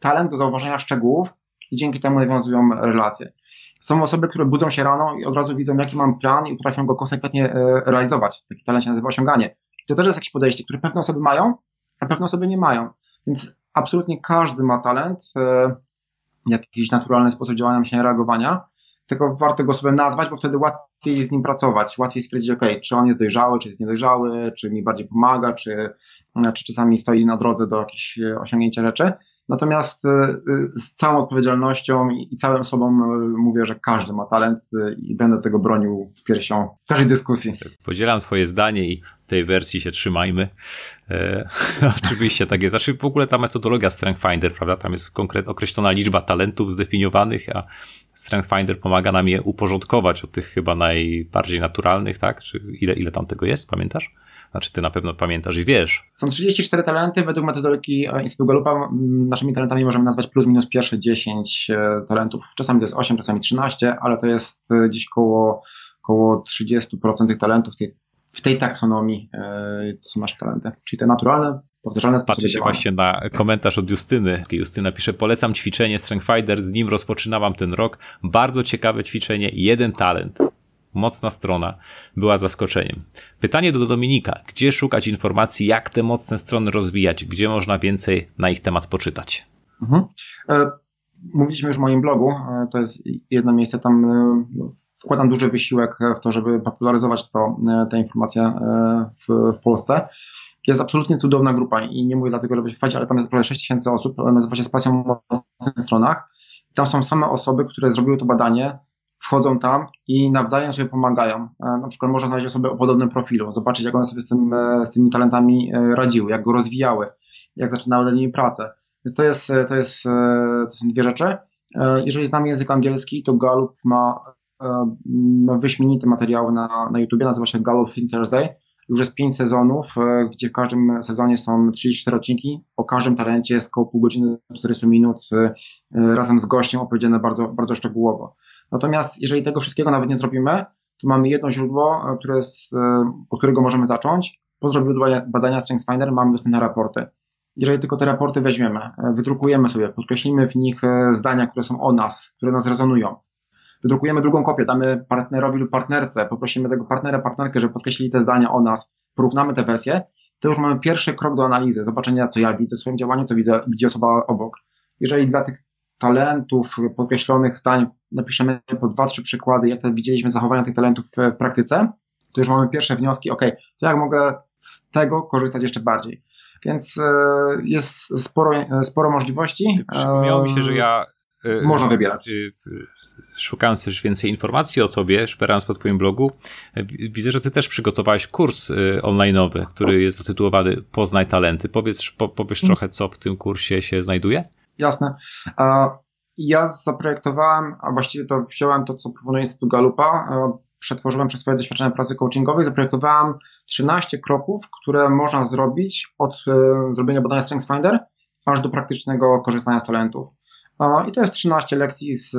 talent do zauważenia szczegółów i dzięki temu nawiązują relacje. Są osoby, które budzą się rano i od razu widzą, jaki mam plan i potrafią go konsekwentnie e, realizować. Taki talent się nazywa osiąganie. To też jest jakieś podejście, które pewne osoby mają, a pewne osoby nie mają. Więc absolutnie każdy ma talent, e, jakiś naturalny sposób działania, myślenia, reagowania, tylko warto go sobie nazwać, bo wtedy łatwiej z nim pracować, łatwiej stwierdzić, ok, czy on jest dojrzały, czy jest niedojrzały, czy mi bardziej pomaga, czy, czy czasami stoi na drodze do jakichś osiągnięcia rzeczy. Natomiast y, y, z całą odpowiedzialnością i całym sobą y, mówię, że każdy ma talent i będę tego bronił piersią w każdej dyskusji. Podzielam Twoje zdanie i tej wersji się trzymajmy. E, oczywiście tak jest. Znaczy w ogóle ta metodologia Strength Finder, prawda? Tam jest konkret, określona liczba talentów zdefiniowanych, a Strength Finder pomaga nam je uporządkować od tych chyba najbardziej naturalnych, tak? Czy ile, ile tam tego jest, pamiętasz? Znaczy ty na pewno pamiętasz i wiesz. Są 34 talenty. Według metodologii e, Instytutu Galupa naszymi talentami możemy nazwać plus minus pierwsze 10 e, talentów. Czasami to jest 8, czasami 13, ale to jest e, gdzieś koło, koło 30% tych talentów w tej, w tej taksonomii to są nasze talenty. Czyli te naturalne, powtarzalne Patrzę się właśnie na komentarz od Justyny. Justyna pisze, polecam ćwiczenie Strength Fighter, z nim rozpoczynałam ten rok. Bardzo ciekawe ćwiczenie, jeden talent mocna strona była zaskoczeniem. Pytanie do Dominika. Gdzie szukać informacji, jak te mocne strony rozwijać? Gdzie można więcej na ich temat poczytać? Mhm. E, mówiliśmy już o moim blogu. E, to jest jedno miejsce, tam e, wkładam duży wysiłek w to, żeby popularyzować to, te informacje w, w Polsce. Jest absolutnie cudowna grupa i nie mówię dlatego, żeby się chwalić, ale tam jest naprawdę 6 tysięcy osób, nazywa się z pasją mocnych stronach. Tam są same osoby, które zrobiły to badanie, wchodzą tam i nawzajem sobie pomagają. E, na przykład można znaleźć osoby o podobnym profilu, zobaczyć jak one sobie z, tym, e, z tymi talentami e, radziły, jak go rozwijały, jak zaczynały nad nimi pracę. Więc to jest, to jest, to są dwie rzeczy. Jeżeli znamy język angielski, to Gallup ma no, wyśmienite materiały na, na YouTubie, nazywa się Gallup Think Thursday. Już jest pięć sezonów, gdzie w każdym sezonie są 34 odcinki. O każdym talencie jest około pół godziny, 40 minut, razem z gościem opowiedziane bardzo, bardzo szczegółowo. Natomiast jeżeli tego wszystkiego nawet nie zrobimy, to mamy jedno źródło, e, które jest, e, od którego możemy zacząć. Po zrobieniu badania StrengthsFinder mamy dostępne raporty. Jeżeli tylko te raporty weźmiemy, e, wydrukujemy sobie, podkreślimy w nich zdania, które są o nas, które nas rezonują, wydrukujemy drugą kopię, damy partnerowi lub partnerce, poprosimy tego partnera, partnerkę, żeby podkreślili te zdania o nas, porównamy te wersje, to już mamy pierwszy krok do analizy, zobaczenia, co ja widzę w swoim działaniu, to widzę, widzi osoba obok. Jeżeli dla tych talentów, podkreślonych zdań, napiszemy po dwa, trzy przykłady, jak to widzieliśmy zachowania tych talentów w praktyce, to już mamy pierwsze wnioski, ok, to jak mogę z tego korzystać jeszcze bardziej. Więc e, jest sporo, sporo możliwości. Przypomniało mi się, że ja e, można wybierać. Szukając też więcej informacji o tobie, szperając po twoim blogu, widzę, że ty też przygotowałeś kurs e, online'owy, który jest zatytułowany Poznaj talenty. Powiedz, po, powiesz hmm. trochę, co w tym kursie się znajduje? Jasne. Ja zaprojektowałem, a właściwie to wziąłem to, co proponuje Instytut Galupa, przetworzyłem przez swoje doświadczenia pracy coachingowej, zaprojektowałem 13 kroków, które można zrobić od e, zrobienia badania StrengthsFinder aż do praktycznego korzystania z talentów. I to jest 13 lekcji z,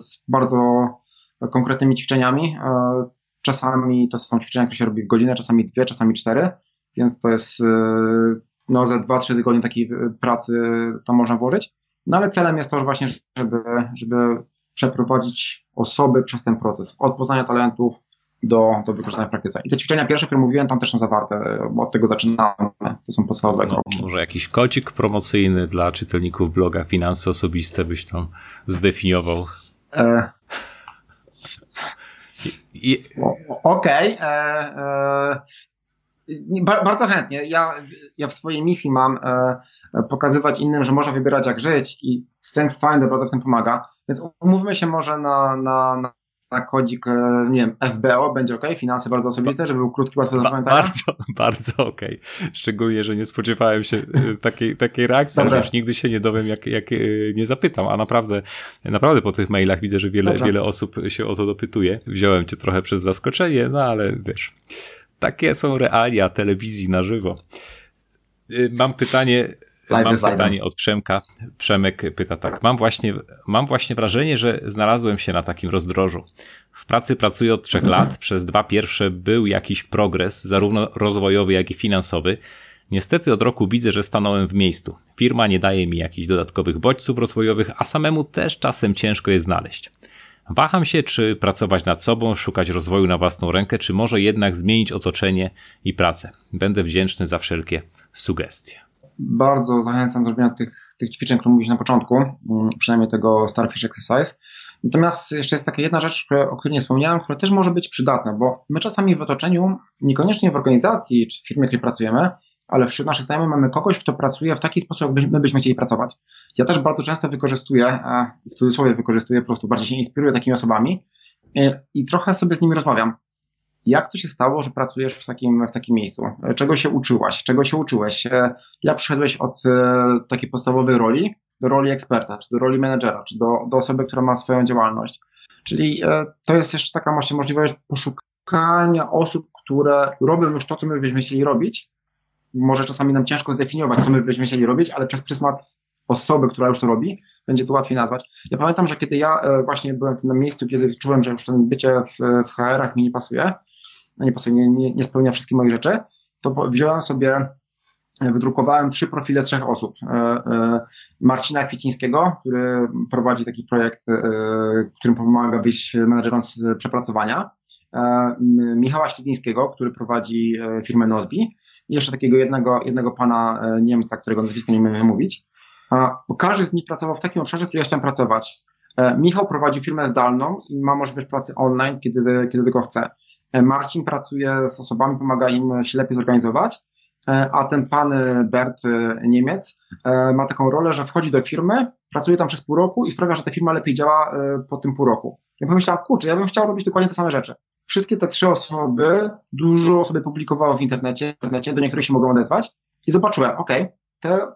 z bardzo konkretnymi ćwiczeniami. E, czasami to są ćwiczenia, które się robi w godzinę, czasami dwie, czasami cztery, więc to jest e, no, za 2-3 tygodnie takiej pracy to można włożyć. No ale celem jest to że właśnie, żeby, żeby przeprowadzić osoby przez ten proces, od poznania talentów do, do wykorzystania w praktyce. I te ćwiczenia pierwsze, które mówiłem, tam też są zawarte, bo od tego zaczynamy. To są podstawowe no, kroki. Może jakiś kocik promocyjny dla czytelników bloga Finanse Osobiste byś tam zdefiniował? E... Okej. Okay. E, e, bardzo chętnie. Ja, ja w swojej misji mam e, pokazywać innym, że można wybierać jak żyć i Strength Finder bardzo w tym pomaga. Więc umówmy się może na, na, na na kodzik, e, nie wiem, FBO będzie ok, finanse bardzo osobiste, żeby był krótki, łatwy do zapamiętania? Bardzo, bardzo ok. Szczególnie, że nie spodziewałem się e, takiej, takiej reakcji, ale już nigdy się nie dowiem, jak, jak e, nie zapytam, a naprawdę, naprawdę po tych mailach widzę, że wiele, wiele osób się o to dopytuje. Wziąłem cię trochę przez zaskoczenie, no ale wiesz, takie są realia telewizji na żywo. Mam pytanie, Mam pytanie od Przemka. Przemek pyta tak. Mam właśnie, mam właśnie wrażenie, że znalazłem się na takim rozdrożu. W pracy pracuję od trzech lat. Przez dwa pierwsze był jakiś progres, zarówno rozwojowy, jak i finansowy. Niestety od roku widzę, że stanąłem w miejscu. Firma nie daje mi jakichś dodatkowych bodźców rozwojowych, a samemu też czasem ciężko je znaleźć. Waham się, czy pracować nad sobą, szukać rozwoju na własną rękę, czy może jednak zmienić otoczenie i pracę. Będę wdzięczny za wszelkie sugestie bardzo zachęcam do robienia tych, tych ćwiczeń, które mówisz na początku, mm, przynajmniej tego Starfish Exercise. Natomiast jeszcze jest taka jedna rzecz, o której nie wspomniałem, która też może być przydatna, bo my czasami w otoczeniu, niekoniecznie w organizacji czy w firmie, w której pracujemy, ale wśród naszych znajomych mamy kogoś, kto pracuje w taki sposób, jak my byśmy chcieli pracować. Ja też bardzo często wykorzystuję, w cudzysłowie wykorzystuję, po prostu bardziej się inspiruję takimi osobami e, i trochę sobie z nimi rozmawiam. Jak to się stało, że pracujesz w takim, w takim miejscu? Czego się uczyłaś? Czego się uczyłeś? E, jak przyszedłeś od e, takiej podstawowej roli do roli eksperta, czy do roli menedżera, czy do, do osoby, która ma swoją działalność? Czyli e, to jest jeszcze taka właśnie możliwość poszukania osób, które robią już to, co my byśmy chcieli robić. Może czasami nam ciężko zdefiniować, co my byśmy chcieli robić, ale przez pryzmat osoby, która już to robi, będzie to łatwiej nazwać. Ja pamiętam, że kiedy ja właśnie byłem tym miejscu, kiedy czułem, że już ten bycie w, w HR-ach mi nie pasuje, no nie pasuje, nie, nie, nie spełnia wszystkich moich rzeczy, to wziąłem sobie, e, wydrukowałem trzy profile trzech osób. E, e, Marcina Kwicińskiego, który prowadzi taki projekt, którym pomaga być menedżerom przepracowania. Michała Śliwińskiego, który prowadzi firmę Nozbi i jeszcze takiego jednego, jednego pana Niemca, którego nazwiska nie umiem mówić. Każdy z nich pracował w takim obszarze, który ja chciałem pracować. Michał prowadzi firmę zdalną i ma możliwość pracy online, kiedy, kiedy tylko chce. E, Marcin pracuje z osobami, pomaga im się lepiej zorganizować, e, a ten pan e, Bert Niemiec ma taką rolę, że wchodzi do firmy, pracuje tam przez pół roku i sprawia, że ta firma lepiej działa po tym pół roku. Ja pomyślałem, kurczę, ja bym chciał robić dokładnie te same rzeczy. Wszystkie te trzy osoby, dużo sobie publikowało w internecie, w internecie do niektórych się mogą odezwać i zobaczyłem, ok, te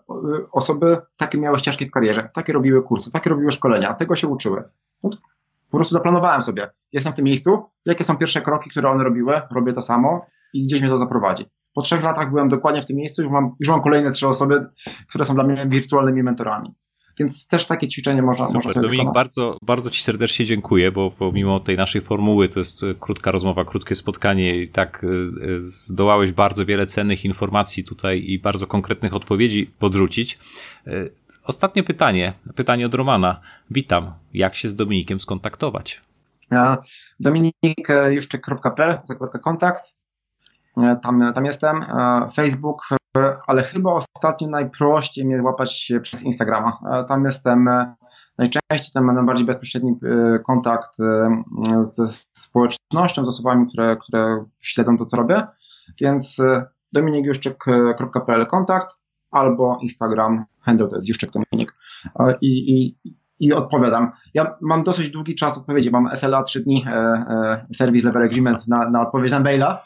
osoby takie miały ścieżki w karierze, takie robiły kursy, takie robiły szkolenia, tego się uczyły. No po prostu zaplanowałem sobie, jestem w tym miejscu, jakie są pierwsze kroki, które one robiły, robię to samo i gdzieś mnie to zaprowadzi. Po trzech latach byłem dokładnie w tym miejscu, już mam, już mam kolejne trzy osoby, które są dla mnie wirtualnymi mentorami. Więc też takie ćwiczenie można, Super. można Dominik, bardzo, bardzo Ci serdecznie dziękuję, bo pomimo tej naszej formuły, to jest e, krótka rozmowa, krótkie spotkanie i tak e, e, zdołałeś bardzo wiele cennych informacji tutaj i bardzo konkretnych odpowiedzi podrzucić. Ostatnie pytanie, pytanie od Romana. Witam, jak się z Dominikiem skontaktować? Dominik Juszczyk.pl, zakładka kontakt. Tam, tam jestem. Facebook, ale chyba ostatnio najprościej mnie łapać przez Instagrama. Tam jestem najczęściej, tam mam najbardziej bezpośredni kontakt ze społecznością, z osobami, które, które śledzą to, co robię. Więc dominikjuszczyk.pl kontakt albo Instagram, handle to jest Juszczyk Dominik. I, i, i odpowiadam. Ja mam dosyć długi czas odpowiedzi, mam SLA 3 dni, e, e, Service Level Agreement na, na odpowiedź na maila,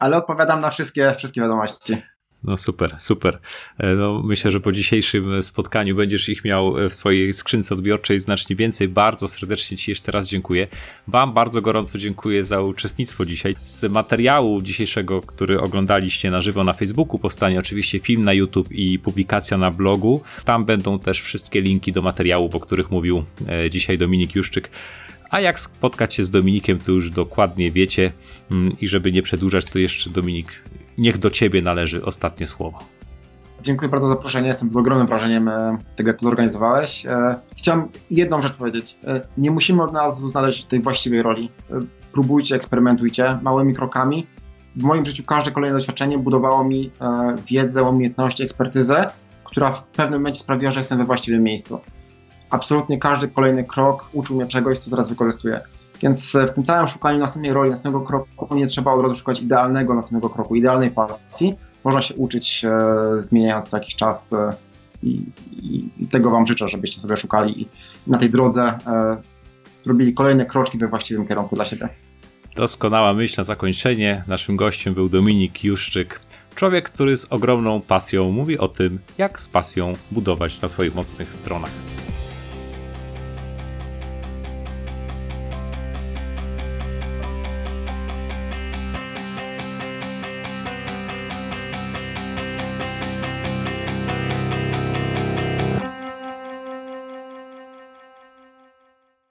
ale odpowiadam na wszystkie, wszystkie wiadomości. No super, super. E, no, myślę, że po dzisiejszym spotkaniu będziesz ich miał w swojej skrzynce odbiorczej znacznie więcej. Bardzo serdecznie Ci jeszcze raz dziękuję. Wam bardzo gorąco dziękuję za uczestnictwo dzisiaj. Z materiału dzisiejszego, który oglądaliście na żywo na Facebooku, powstanie oczywiście film na YouTube i publikacja na blogu. Tam będą też wszystkie linki do materiałów, o których mówił e, dzisiaj Dominik Juszczyk. A jak spotkać się z Dominikiem, to już dokładnie wiecie. Mm, I żeby nie przedłużać, to jeszcze Dominik, niech do ciebie należy ostatnie słowo. Dziękuję bardzo za zaproszenie. Jestem pod ogromnym wrażeniem e, tego, jak to zorganizowałeś. E, chciałem jedną rzecz powiedzieć. E, nie musimy od nas znaleźć tej właściwej roli. Próbujcie, eksperymentujcie małymi krokami. W moim życiu każde kolejne doświadczenie budowało mi wiedzę, umiejętności, ekspertyzę, która w pewnym momencie sprawiła, że jestem we właściwym miejscu. Absolutnie każdy kolejny krok uczył mnie czegoś, co teraz wykorzystuję. Więc w tym całym szukaniu następnej roli, następnego kroku nie trzeba od razu szukać idealnego następnego kroku, idealnej pasji, można się uczyć e, zmieniając co jakiś czas e, i, i, tego Wam życzę, żebyście sobie szukali i na tej drodze e, robili kolejne kroczki we właściwym kierunku dla siebie. Doskonała myśl na zakończenie. Naszym gościem był Dominik Juszczyk, człowiek, który z ogromną pasją mówi o tym, jak z pasją budować na swoich mocnych stronach.